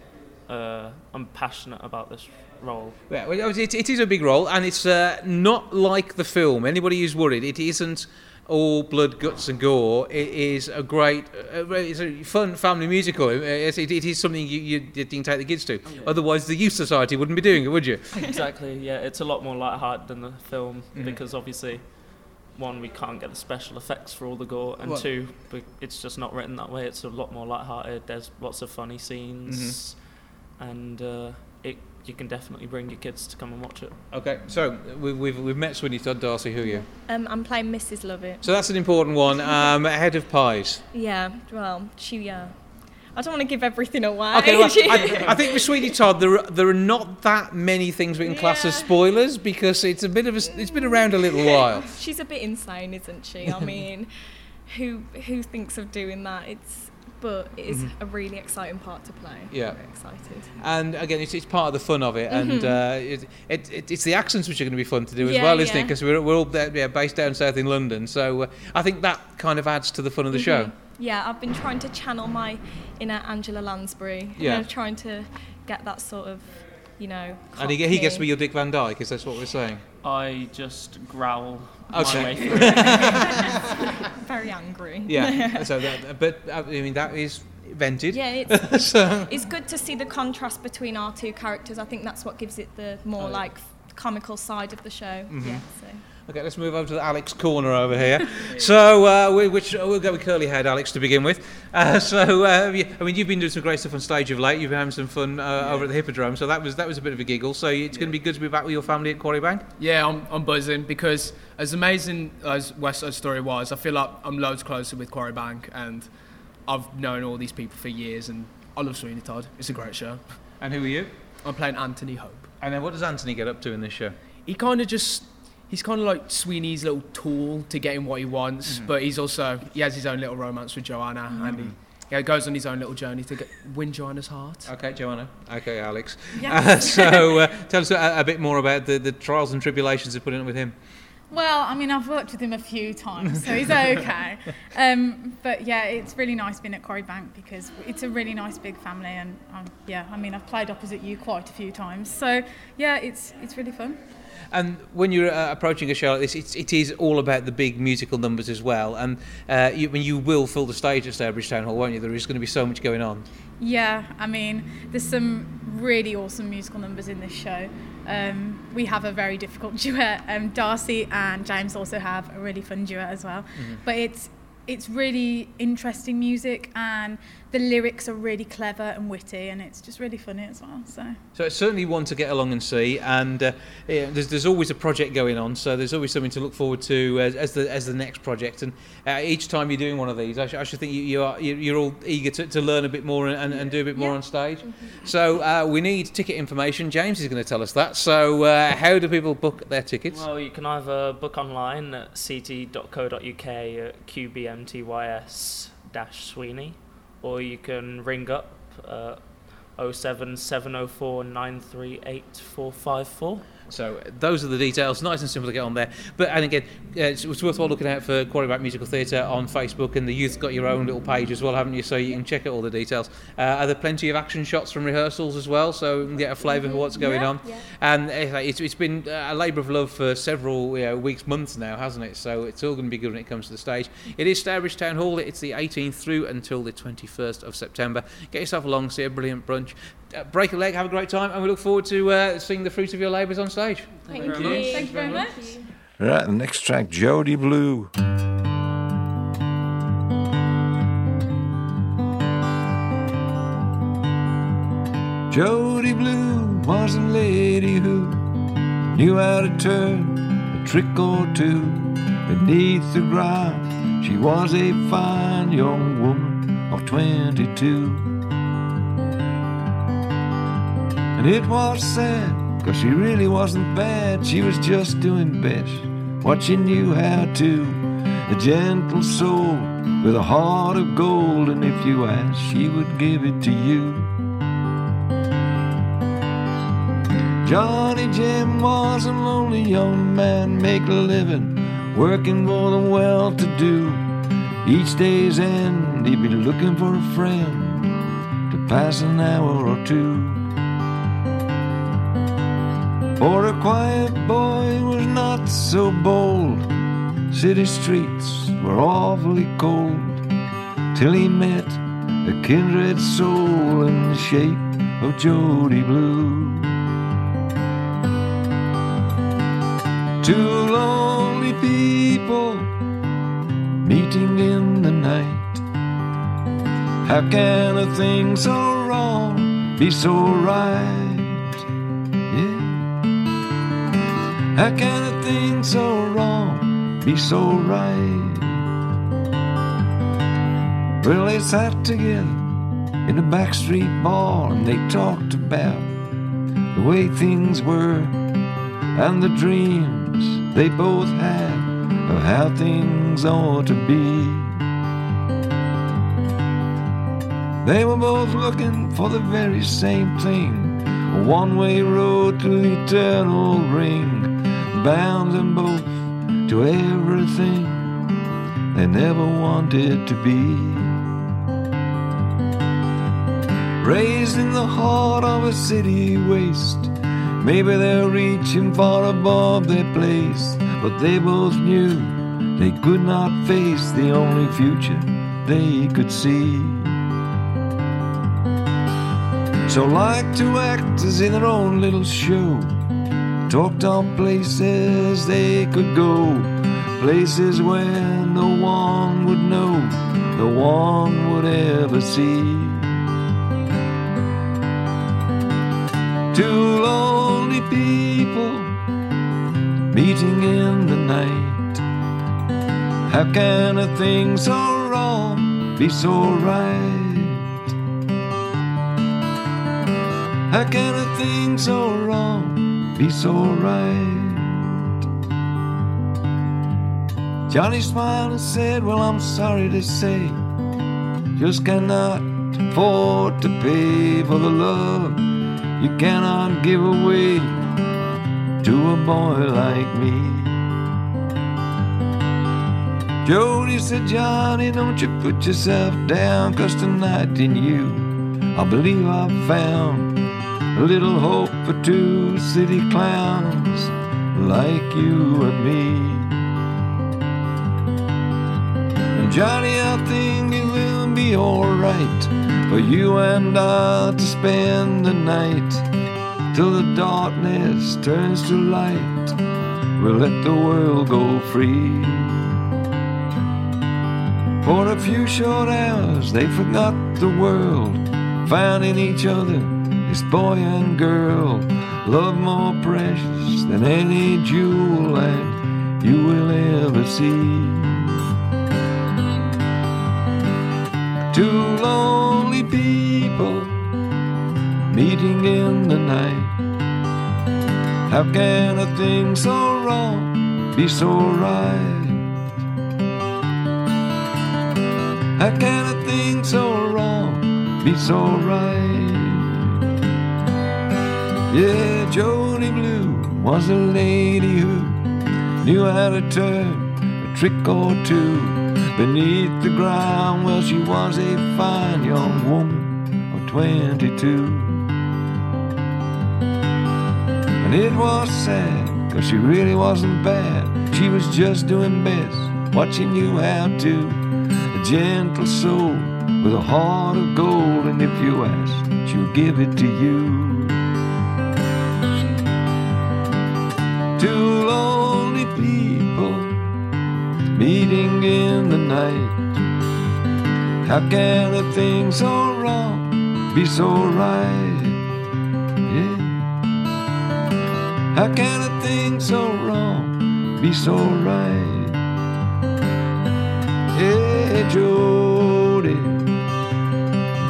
uh, I'm passionate about this role. Yeah, well, it, it is a big role, and it's uh, not like the film. Anybody who's worried, it isn't all blood, guts, and gore. It is a great, uh, it's a fun family musical. It's, it, it is something you, you, can take the kids to. Otherwise, the Youth Society wouldn't be doing it, would you? exactly. Yeah, it's a lot more lighthearted than the film Mhm. because obviously, one we can't get the special effects for all the gore, and Well- two, it's just not written that way. It's a lot more lighthearted. There's lots of funny scenes, Mm-hmm. and uh, it you can definitely bring your kids to come and watch it. Okay, so we've, we've, we've met Sweeney Todd Darcy. Who are you? Um, I'm playing Mrs. Lovett. So that's an important one. Um, head of pies. Yeah, well, she, yeah. I don't want to give everything away. Okay, well, I, I think with Sweeney Todd, there are, there are not that many things we can class as spoilers because it's a bit of a, it's been around a little while. She's a bit insane, isn't she? I mean, who who thinks of doing that? It's but it is Mhm. a really exciting part to play. Yeah. Very excited. And again, it's, it's part of the fun of it, and Mhm. uh, it, it, it, it's the accents which are going to be fun to do as Yeah, well, isn't it? Because we're, we're all yeah, based down south in London, so uh, I think that kind of adds to the fun of the show. Yeah, I've been trying to channel my inner Angela Lansbury. Yeah. You know, trying to get that sort of, you know. And he, he gets to be cockney- your Dick Van Dyke, is that what we're saying? I just growl Okay. my way through. Very angry. Yeah. so that, but uh, I mean that is vented. Yeah, it's, So- it's good to see the contrast between our two characters. I think that's what gives it the more Oh, yeah. like comical side of the show. Mhm. Yeah, so. Okay, let's move over to the Alex corner over here. so, uh, we, which we'll go with curly haired Alex to begin with. Uh, so, uh, yeah, I mean, you've been doing some great stuff on stage of late. You've been having some fun uh, over at the Hippodrome. So that was that was a bit of a giggle. So it's going to be good to be back with your family at Quarry Bank. Yeah, I'm, I'm buzzing because as amazing as West Side Story was, I feel like I'm loads closer with Quarry Bank and I've known all these people for years and I love Sweeney Todd. It's a great show. And who are you? I'm playing Anthony Hope. And then what does Anthony get up to in this show? He kind of just, he's kind of like Sweeney's little tool to get him what he wants, Mhm. but he's also, he has his own little romance with Joanna and he, yeah, goes on his own little journey to get, win Joanna's heart. Okay, Joanna. Okay, Alex. Yes. Uh, so, uh, tell us a, a bit more about the, the trials and tribulations of putting up with him. Well, I mean, I've worked with him a few times, so he's okay. um, but yeah, it's really nice being at Quarry Bank because it's a really nice big family, and um, yeah, I mean, I've played opposite you quite a few times, so yeah, it's it's really fun. And when you're uh, approaching a show like this, it's, it is all about the big musical numbers as well. And uh, you, I mean, you will fill the stage at Stourbridge Town Hall, won't you? There is going to be so much going on. Yeah, I mean, there's some really awesome musical numbers in this show. Um, we have a very difficult duet. Um, Darcy and James also have a really fun duet as well. Mhm. But it's it's really interesting music, and the lyrics are really clever and witty, and it's just really funny as well. So. So it's certainly one to get along and see, and uh, yeah, there's, there's always a project going on, so there's always something to look forward to as, as the as the next project. And uh, each time you're doing one of these, I, sh- I should think you, you are you- you're all eager to, to learn a bit more and, and, and do a bit more on stage. So uh, we need ticket information. James is going to tell us that. So uh, how do people book their tickets? Well, you can either book online at ct.co.uk at qbmtys dash Sweeney, or you can ring up uh, 07704 938 454. So those are the details. Nice and simple to get on there. But and again, it's, it's worthwhile looking out for Quarry Bank Musical Theatre on Facebook, and the youth got your own little page as well, haven't you? So you can check out all the details. Uh, are there plenty of action shots from rehearsals as well, so we can get a flavour for what's going Yeah, on? yeah. And uh, it's, it's been a labour of love for several you know, weeks, months now, hasn't it? So it's all going to be good when it comes to the stage. It is Stourbridge Town Hall. It's the 18th through until the 21st of September. Get yourself along, see a brilliant brunch. Uh, break a leg, have a great time, and we look forward to uh, seeing the fruit of your labours on stage. Thank, you. Thank you very much. Right, the next track, Jody Blue. Jody Blue was a lady who knew how to turn a trick or two beneath the ground. She was a fine young woman of 22. And it was sad, cause she really wasn't bad. She was just doing best what she knew how to. A gentle soul with a heart of gold, and if you asked, she would give it to you. Johnny Jim was a lonely young man, make a living, working for the well to do. Each day's end, he'd be looking for a friend to pass an hour or two. For a quiet boy was not so bold. City streets were awfully cold till he met a kindred soul in the shape of Jody Blue. Two lonely people meeting in the night. How can a thing so wrong be so right? How can a thing so wrong be so right? Well, they sat together in a backstreet bar and they talked about the way things were and the dreams they both had of how things ought to be. They were both looking for the very same thing a one way road to the eternal ring, bound them both to everything they never wanted to be. Raised in the heart of a city waste, maybe they're reaching far above their place, but they both knew they could not face the only future they could see. So like two actors in their own little show, talked of places they could go, places where no one would know, no one would ever see. Two lonely people meeting in the night. How can a thing so wrong be so right? How can a thing so wrong be so right? Johnny smiled and said, Well, I'm sorry to say, just cannot afford to pay for the love you cannot give away to a boy like me. Jody said, Johnny, don't you put yourself down, cause tonight in you, I believe I've found little hope for two city clowns like you and me. And Johnny, I think it will be alright for you and I to spend the night till the darkness turns to light. We'll let the world go free. For a few short hours, they forgot the world, found in each other this boy and girl, love more precious than any jewel that you will ever see. Two lonely people meeting in the night. How can a thing so wrong be so right? How can a thing so wrong be so right? Yeah, Jody Blue was a lady who knew how to turn a trick or two beneath the ground. Well, she was a fine young woman of 22. And it was sad, cause she really wasn't bad. She was just doing best what she knew how to. A gentle soul with a heart of gold, and if you ask, she'll give it to you. Two lonely people meeting in the night. How can a thing so wrong be so right? Yeah. How can a thing so wrong be so right? Yeah, Jody,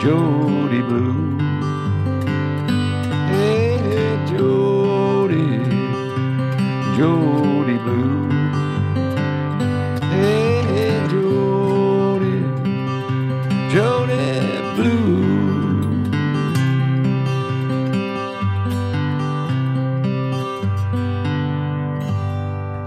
Jody Blue.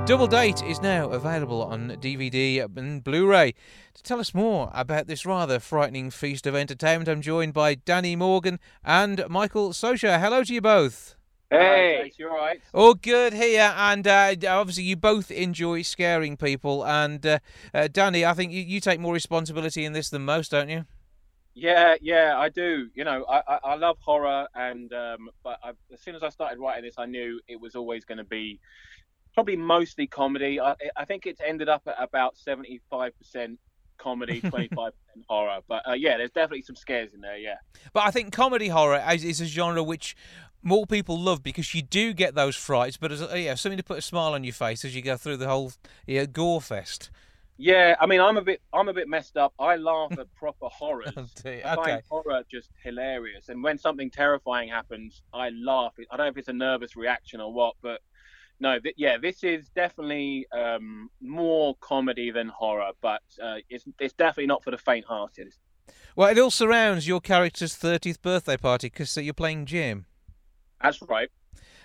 Double Date is now available on DVD and Blu ray. To tell us more about this rather frightening feast of entertainment, I'm joined by Danny Morgan and Michael Socha. Hello to you both. Hey, you all right? All good here, and uh, obviously you both enjoy scaring people. And uh, uh, Danny, I think you, you take more responsibility in this than most, don't you? Yeah, yeah, I do. You know, I, I, I love horror, and um, but I, as soon as I started writing this, I knew it was always going to be probably mostly comedy. I, I think it's ended up at about seventy-five percent comedy, 25% horror. But uh, yeah, there's definitely some scares in there. Yeah. But I think comedy horror is, is a genre which more people love because you do get those frights, but as yeah, something to put a smile on your face as you go through the whole yeah, gore fest. Yeah, I mean, I'm a bit, I'm a bit messed up. I laugh at proper horrors. Oh, dear. I find horror just hilarious, and when something terrifying happens, I laugh. I don't know if it's a nervous reaction or what, but no, th- yeah, this is definitely um, more comedy than horror, but uh, it's it's definitely not for the faint-hearted. Well, it all surrounds your character's 30th birthday party because you're playing Jim. That's right.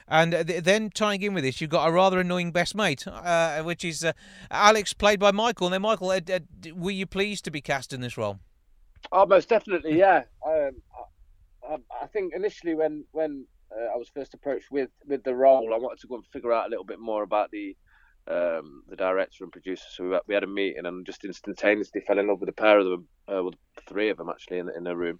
And uh, th- then tying in with this, you've got a rather annoying best mate, uh, which is uh, Alex, played by Michael. Now, Michael, uh, uh, were you pleased to be cast in this role? Oh, most definitely, yeah. Um, I, I think initially when when uh, I was first approached with with the role, I wanted to go and figure out a little bit more about the um, the director and producer. So we had, we had a meeting and just instantaneously fell in love with the pair of them, uh, three of them actually in in a room.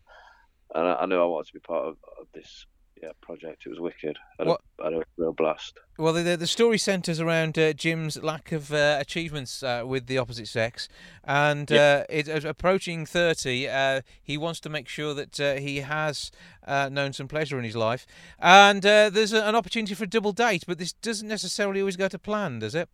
And I, I knew I wanted to be part of, of this yeah project. It was wicked. I had, What- a, I had a real blast. Well, the, the story centres around uh, Jim's lack of uh, achievements uh, with the opposite sex, and Yeah. uh, it, uh, approaching thirty, uh, he wants to make sure that uh, he has uh, known some pleasure in his life, and uh, there's a, an opportunity for a double date, but this doesn't necessarily always go to plan, does it?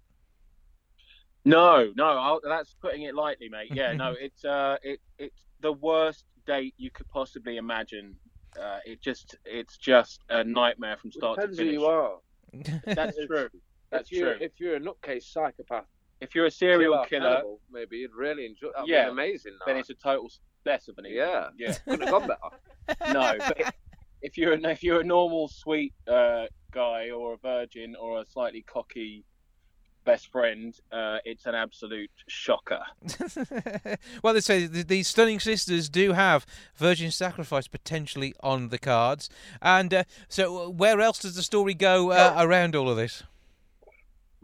No, no, I'll, that's putting it lightly, mate. Yeah, no, it's uh, it it's the worst date you could possibly imagine. Uh, it just it's just a nightmare from start Depends to who finish. you are. That's true. That's if you're, true. If you're a nutcase psychopath, If you're a serial killer, killer, cannibal, maybe you'd really enjoy. That'd yeah, be amazing. then that. it's a total success of an evening. Yeah. yeah. Couldn't have gone better. no, but if- if you're a, if you're a normal sweet uh, guy or a virgin or a slightly cocky best friend, uh, it's an absolute shocker. well, they say these stunning sisters do have virgin sacrifice potentially on the cards, and uh, so uh, where else does the story go uh, around all of this?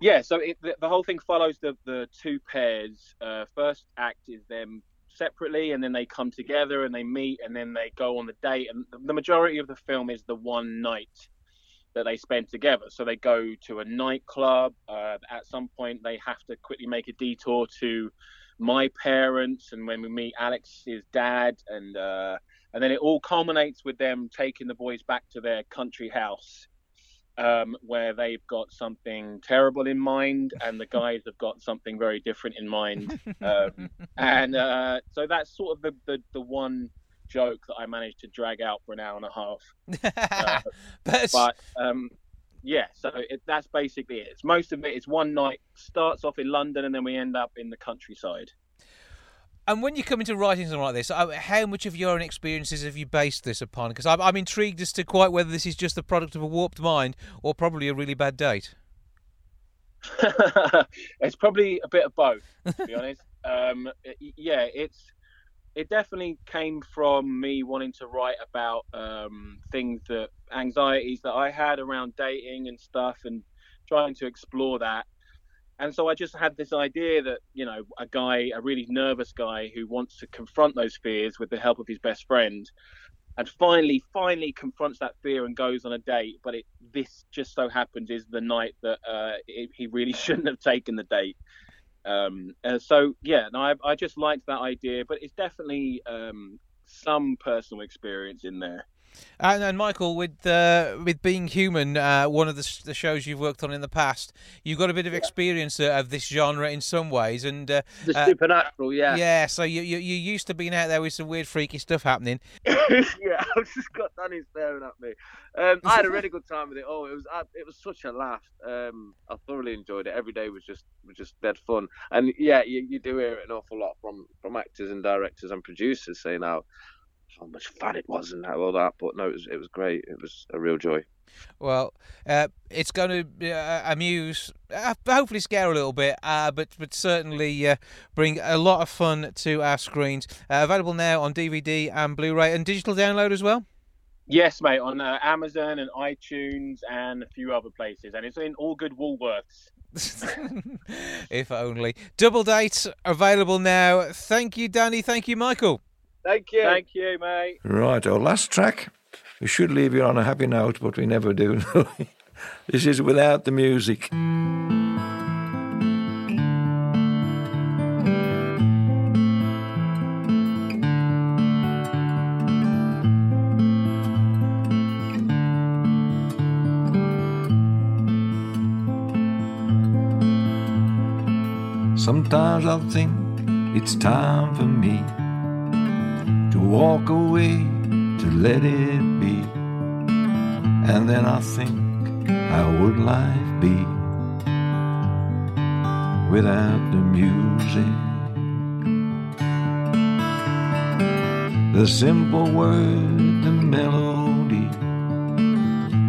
Yeah, so it, the, the whole thing follows the, the two pairs. Uh, first act is them separately, and then they come together and they meet, and then they go on the date. And the- the majority of the film is the one night that they spend together. So they go to a nightclub. Uh, at some point, they have to quickly make a detour to my parents, and when we meet Alex's dad, and uh, and then it all culminates with them taking the boys back to their country house um, where they've got something terrible in mind, and the guys have got something very different in mind. Um, and uh, so that's sort of the, the, the one joke that I managed to drag out for an hour and a half. Uh, but but um, yeah, so it, that's basically it. It's most of it is one night, starts off in London, and then we end up in the countryside. And when you come into writing something like this, uh, how much of your own experiences have you based this upon? Because I'm, I'm intrigued as to quite whether this is just the product of a warped mind or probably a really bad date. it's probably a bit of both, to be honest. Um, yeah, it's it definitely came from me wanting to write about um, things that anxieties that I had around dating and stuff, and trying to explore that. And so I just had this idea that you know a guy, a really nervous guy who wants to confront those fears with the help of his best friend, and finally, finally confronts that fear and goes on a date. But it this just so happens is the night that uh, it, he really shouldn't have taken the date. Um, uh, so yeah, no, I, I just liked that idea, but it's definitely um, some personal experience in there. And, and Michael, with uh, with being human, uh, one of the, the shows you've worked on in the past, you've got a bit of experience uh, of this genre in some ways, and uh, The uh, supernatural, yeah. yeah. So you, you you used to being out there with some weird, freaky stuff happening. yeah, I've just got Danny staring at me. Um, I had a really good time with it. Oh, it was it was such a laugh. Um, I thoroughly enjoyed it. Every day was just was just dead fun. And yeah, you, you do hear it an awful lot from from actors and directors and producers saying how how much fun it was and all that. But no, it was it was great. It was a real joy. Well, uh, it's going to uh, amuse, uh, hopefully scare a little bit, uh, but but certainly uh, bring a lot of fun to our screens. Uh, available now on DVD and Blu-ray and digital download as well. Yes, mate, on uh, Amazon and iTunes and a few other places, and it's in all good Woolworths. if only. Double date available now. Thank you, Danny. Thank you, Michael. Thank you. Thank you, mate. Right, our last track. We should leave you on a happy note, but we never do. this is without the music. Sometimes I think it's time for me walk away, to let it be. And then I think, how would life be without the music? The simple word, the melody,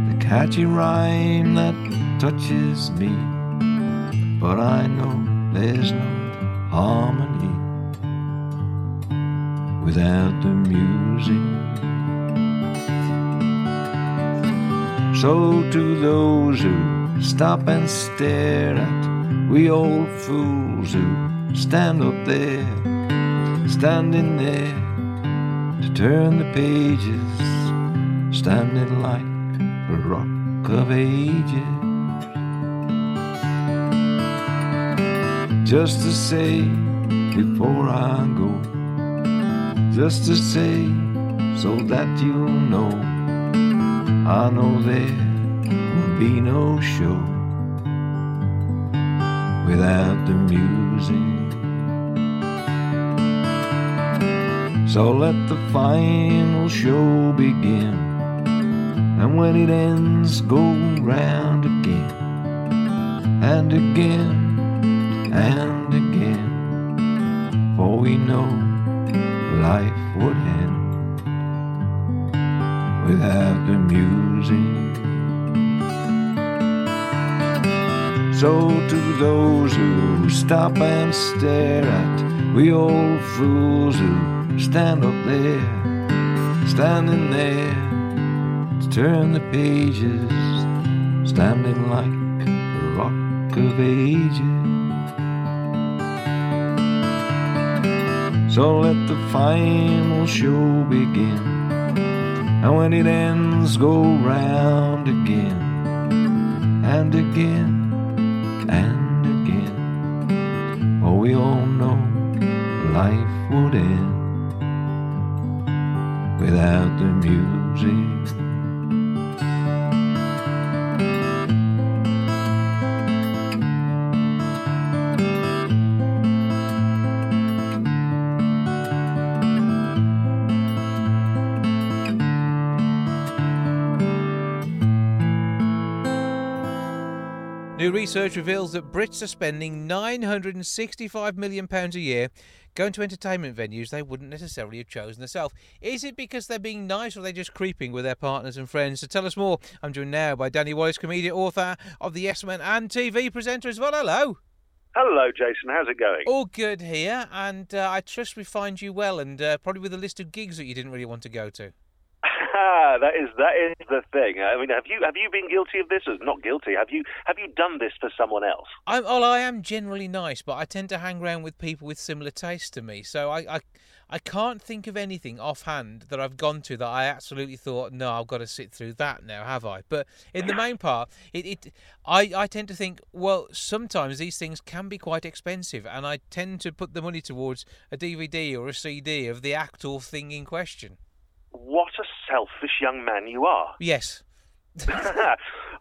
the catchy rhyme that touches me. But I know there's no harmony without the music. So to those who stop and stare at we old fools who stand up there, standing there to turn the pages, standing like a rock of ages. Just to say before I go, just to say so that you'll know, I know there will be no show without the music. So let the final show begin. And when it ends, go round again and again and again. For we know life would end without the music. So to those who stop and stare at we old fools who stand up there, standing there to turn the pages, standing like a rock of ages. So let the final show begin, and when it ends, go round again. And again New research reveals that Brits are spending £965 million a year going to entertainment venues they wouldn't necessarily have chosen themselves. Is it because they're being nice or are they just creeping with their partners and friends? To tell us more, I'm joined now by Danny Wallace, comedian, author of The Yes Man and TV presenter as well. Hello. Hello, Jason. How's it going? All good here, and uh, I trust we find you well, and uh, probably with a list of gigs that you didn't really want to go to. that is that is the thing. I mean, have you have you been guilty of this or not guilty? Have you have you done this for someone else? I'm, well, I am generally nice, but I tend to hang around with people with similar tastes to me. So I, I, I can't think of anything offhand that I've gone to that I absolutely thought, no, I've got to sit through that now, have I? But in the main part, it, it I, I tend to think, well, sometimes these things can be quite expensive, and I tend to put the money towards a DVD or a CD of the act or thing in question. What a selfish young man you are. Yes.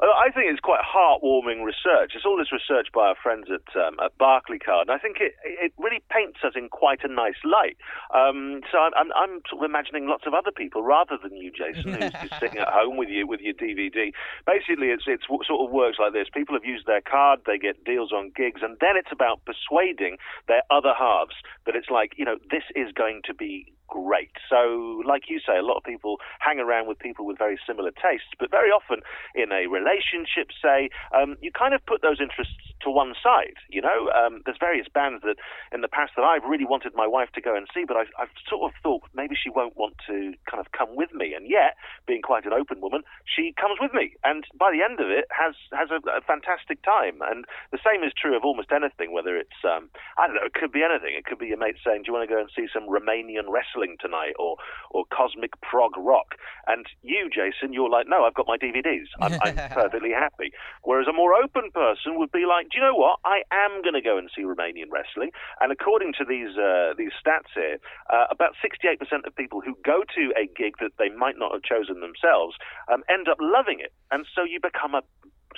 I think it's quite heartwarming research. It's all this research by our friends at um, at Barclaycard, and I think it it really paints us in quite a nice light. Um, so I'm, I'm, I'm sort of imagining lots of other people rather than you, Jason, who's just sitting at home with you with your DVD. Basically, it's it's sort of works like this: people have used their card, they get deals on gigs, and then it's about persuading their other halves that it's like you know this is going to be great. So, like you say, a lot of people hang around with people with very similar tastes, but very often in a relationship, say, um, you kind of put those interests to one side. You know, um, there's various bands that in the past that I've really wanted my wife to go and see, but I've, I've sort of thought maybe she won't want to kind of come with me. And yet, being quite an open woman, she comes with me, and by the end of it, has has a, a fantastic time. And the same is true of almost anything, whether it's um, I don't know, it could be anything. It could be your mate saying, "Do you want to go and see some Romanian wrestling?" Tonight or or cosmic prog rock. And you jason you're like no i've got my dvds i'm, I'm perfectly happy. Whereas a more open person would be like do you know what? I am going to go and see romanian wrestling. And according to these uh, these stats here uh, about 68% of people who go to a gig that they might not have chosen themselves um, end up loving it. And so you become a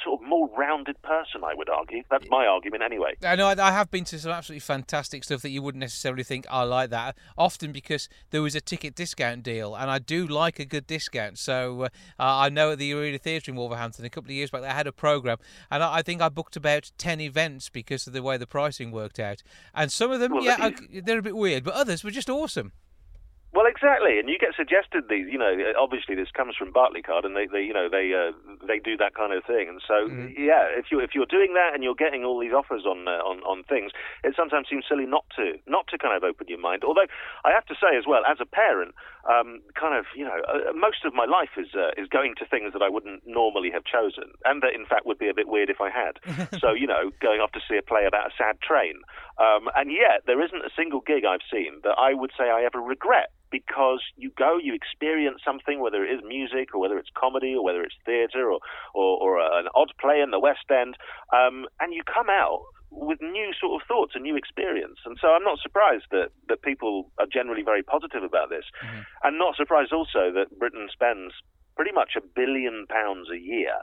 sort of more rounded person. I would argue. That's my argument anyway. I know I, have been to some absolutely fantastic stuff that you wouldn't necessarily think I like that. Often because there was a ticket discount deal, and I do like a good discount. So uh, I know at the Arena Theatre in Wolverhampton a couple of years back they had a program, and I, I think I booked about ten events because of the way the pricing worked out. And some of them, Well, yeah, I- they're a bit weird, but others were just awesome. Well, exactly, and you get suggested these. You know, obviously this comes from Barclaycard, and they, they you know, they uh, they do that kind of thing. And so, yeah, if you if you're doing that and you're getting all these offers on uh, on on things, it sometimes seems silly not to not to kind of open your mind. Although I have to say as well, as a parent, um, kind of you know, uh, most of my life is uh, is going to things that I wouldn't normally have chosen, and that in fact would be a bit weird if I had. so you know, going off to see a play about a sad train, um, and yet there isn't a single gig I've seen that I would say I ever regret because you go, you experience something, whether it is music or whether it's comedy or whether it's theatre or, or, or an odd play in the West End, um, and you come out with new sort of thoughts and new experience. And so I'm not surprised that, that people are generally very positive about this. And not surprised also that Britain spends pretty much a billion pounds a year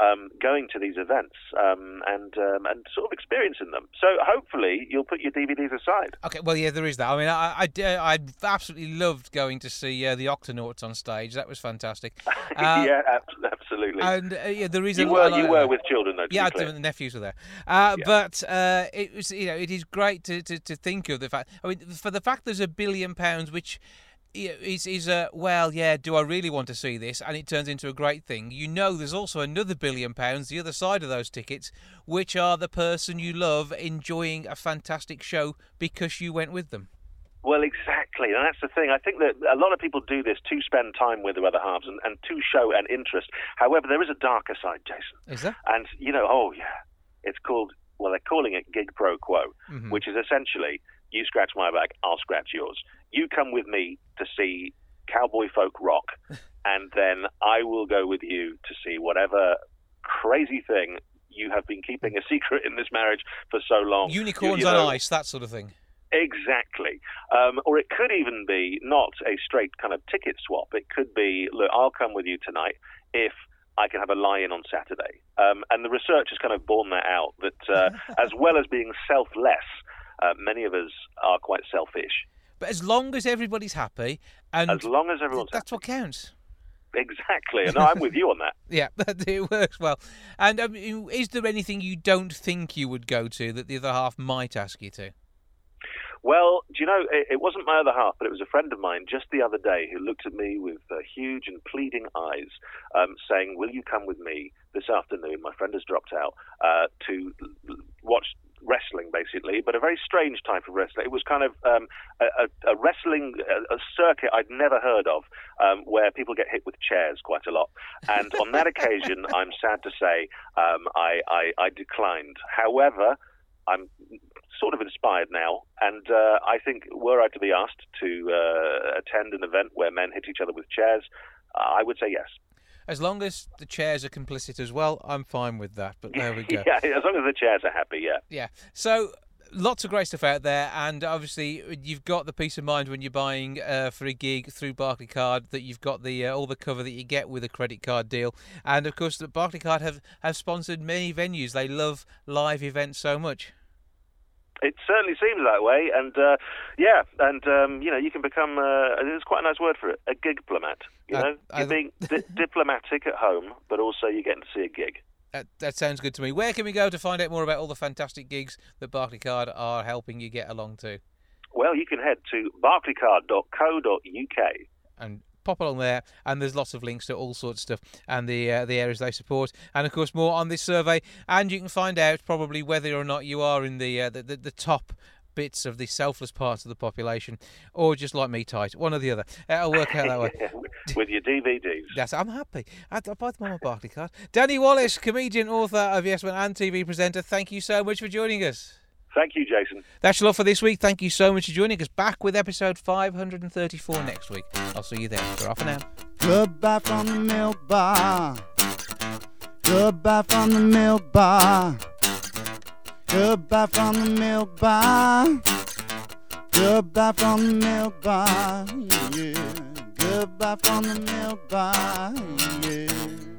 um, going to these events um, and um, and sort of experiencing them. So hopefully you'll put your DVDs aside. Okay, well, yeah, there is that. I mean, I I absolutely loved going to see uh, the Octonauts on stage. That was fantastic. Uh, yeah, ab- absolutely. And uh, yeah, the reason you were you were with children though. Yeah, the nephews were there. Uh, Yeah. But uh, it was, you know, it is great to, to, to think of the fact. I mean, for the fact there's a billion pounds, which is is a well, yeah. Do I really want to see this? And it turns into a great thing. You know, there's also another billion pounds, the other side of those tickets, which are the person you love enjoying a fantastic show because you went with them. Well, exactly, and that's the thing. I think that a lot of people do this to spend time with their other halves and, and to show an interest. However, there is a darker side, Jason. Is there? And you know, oh yeah, it's called. Well, they're calling it gig pro quo, Mhm. which is essentially you scratch my back, I'll scratch yours. You come with me to see cowboy folk rock, and then I will go with you to see whatever crazy thing you have been keeping a secret in this marriage for so long. Unicorns you on know, ice, that sort of thing. Exactly. Um, or it could even be not a straight kind of ticket swap. It could be, look, I'll come with you tonight if I can have a lie-in on Saturday. Um, and the research has kind of borne that out, that uh, as well as being selfless, uh, many of us are quite selfish. But as long as everybody's happy, and As long as everyone's that's what counts. Exactly. And I'm with you on that. Yeah, it works well. And um, is there anything you don't think you would go to that the other half might ask you to? Well, do you know, it, it wasn't my other half, but it was a friend of mine just the other day who looked at me with uh, huge and pleading eyes, um, saying, Will you come with me this afternoon? My friend has dropped out uh, to watch wrestling, basically, but a very strange type of wrestling. It was kind of um, a, a, wrestling a, a circuit I'd never heard of, um, where people get hit with chairs quite a lot. And on that occasion, I'm sad to say, um, I, I, I declined. However, I'm sort of inspired now, and uh, I think were I to be asked to uh, attend an event where men hit each other with chairs, I would say yes. As long as the chairs are complicit as well, I'm fine with that. But there we go. yeah, as long as the chairs are happy, yeah. Yeah. So lots of great stuff out there, and obviously you've got the peace of mind when you're buying uh, for a gig through Barclaycard that you've got the uh, all the cover that you get with a credit card deal, and of course the Barclaycard have have sponsored many venues. They love live events so much. It certainly seems that way, and uh, yeah, and um, you know, you can become. Uh, it's quite a nice word for it, a gig diplomat. You Uh, know, I- you're being di- diplomatic at home, but also you're getting to see a gig. That, that sounds good to me. Where can we go to find out more about all the fantastic gigs that Barclaycard are helping you get along to? Well, you can head to barclaycard.co.uk. and pop along there and there's lots of links to all sorts of stuff and the uh, the areas they support and of course more on this survey and you can find out probably whether or not you are in the uh, the, the, the top bits of the selfless parts of the population or just like me tight one or the other it'll work out that way with your DVDs. Yes, I'm happy. I, I buy them on my Barclay card. Danny Wallace, comedian, author of Yes Man and TV presenter. Thank you so much for joining us. Thank you, Jason. That's your lot for this week. Thank you so much for joining us. Back with episode 534 next week. I'll see you then. For off for now. Goodbye from the milk bar. Goodbye from the milk bar. Goodbye from the milk bar. Goodbye from the milk bar. Yeah. Goodbye from the milk bar. Yeah.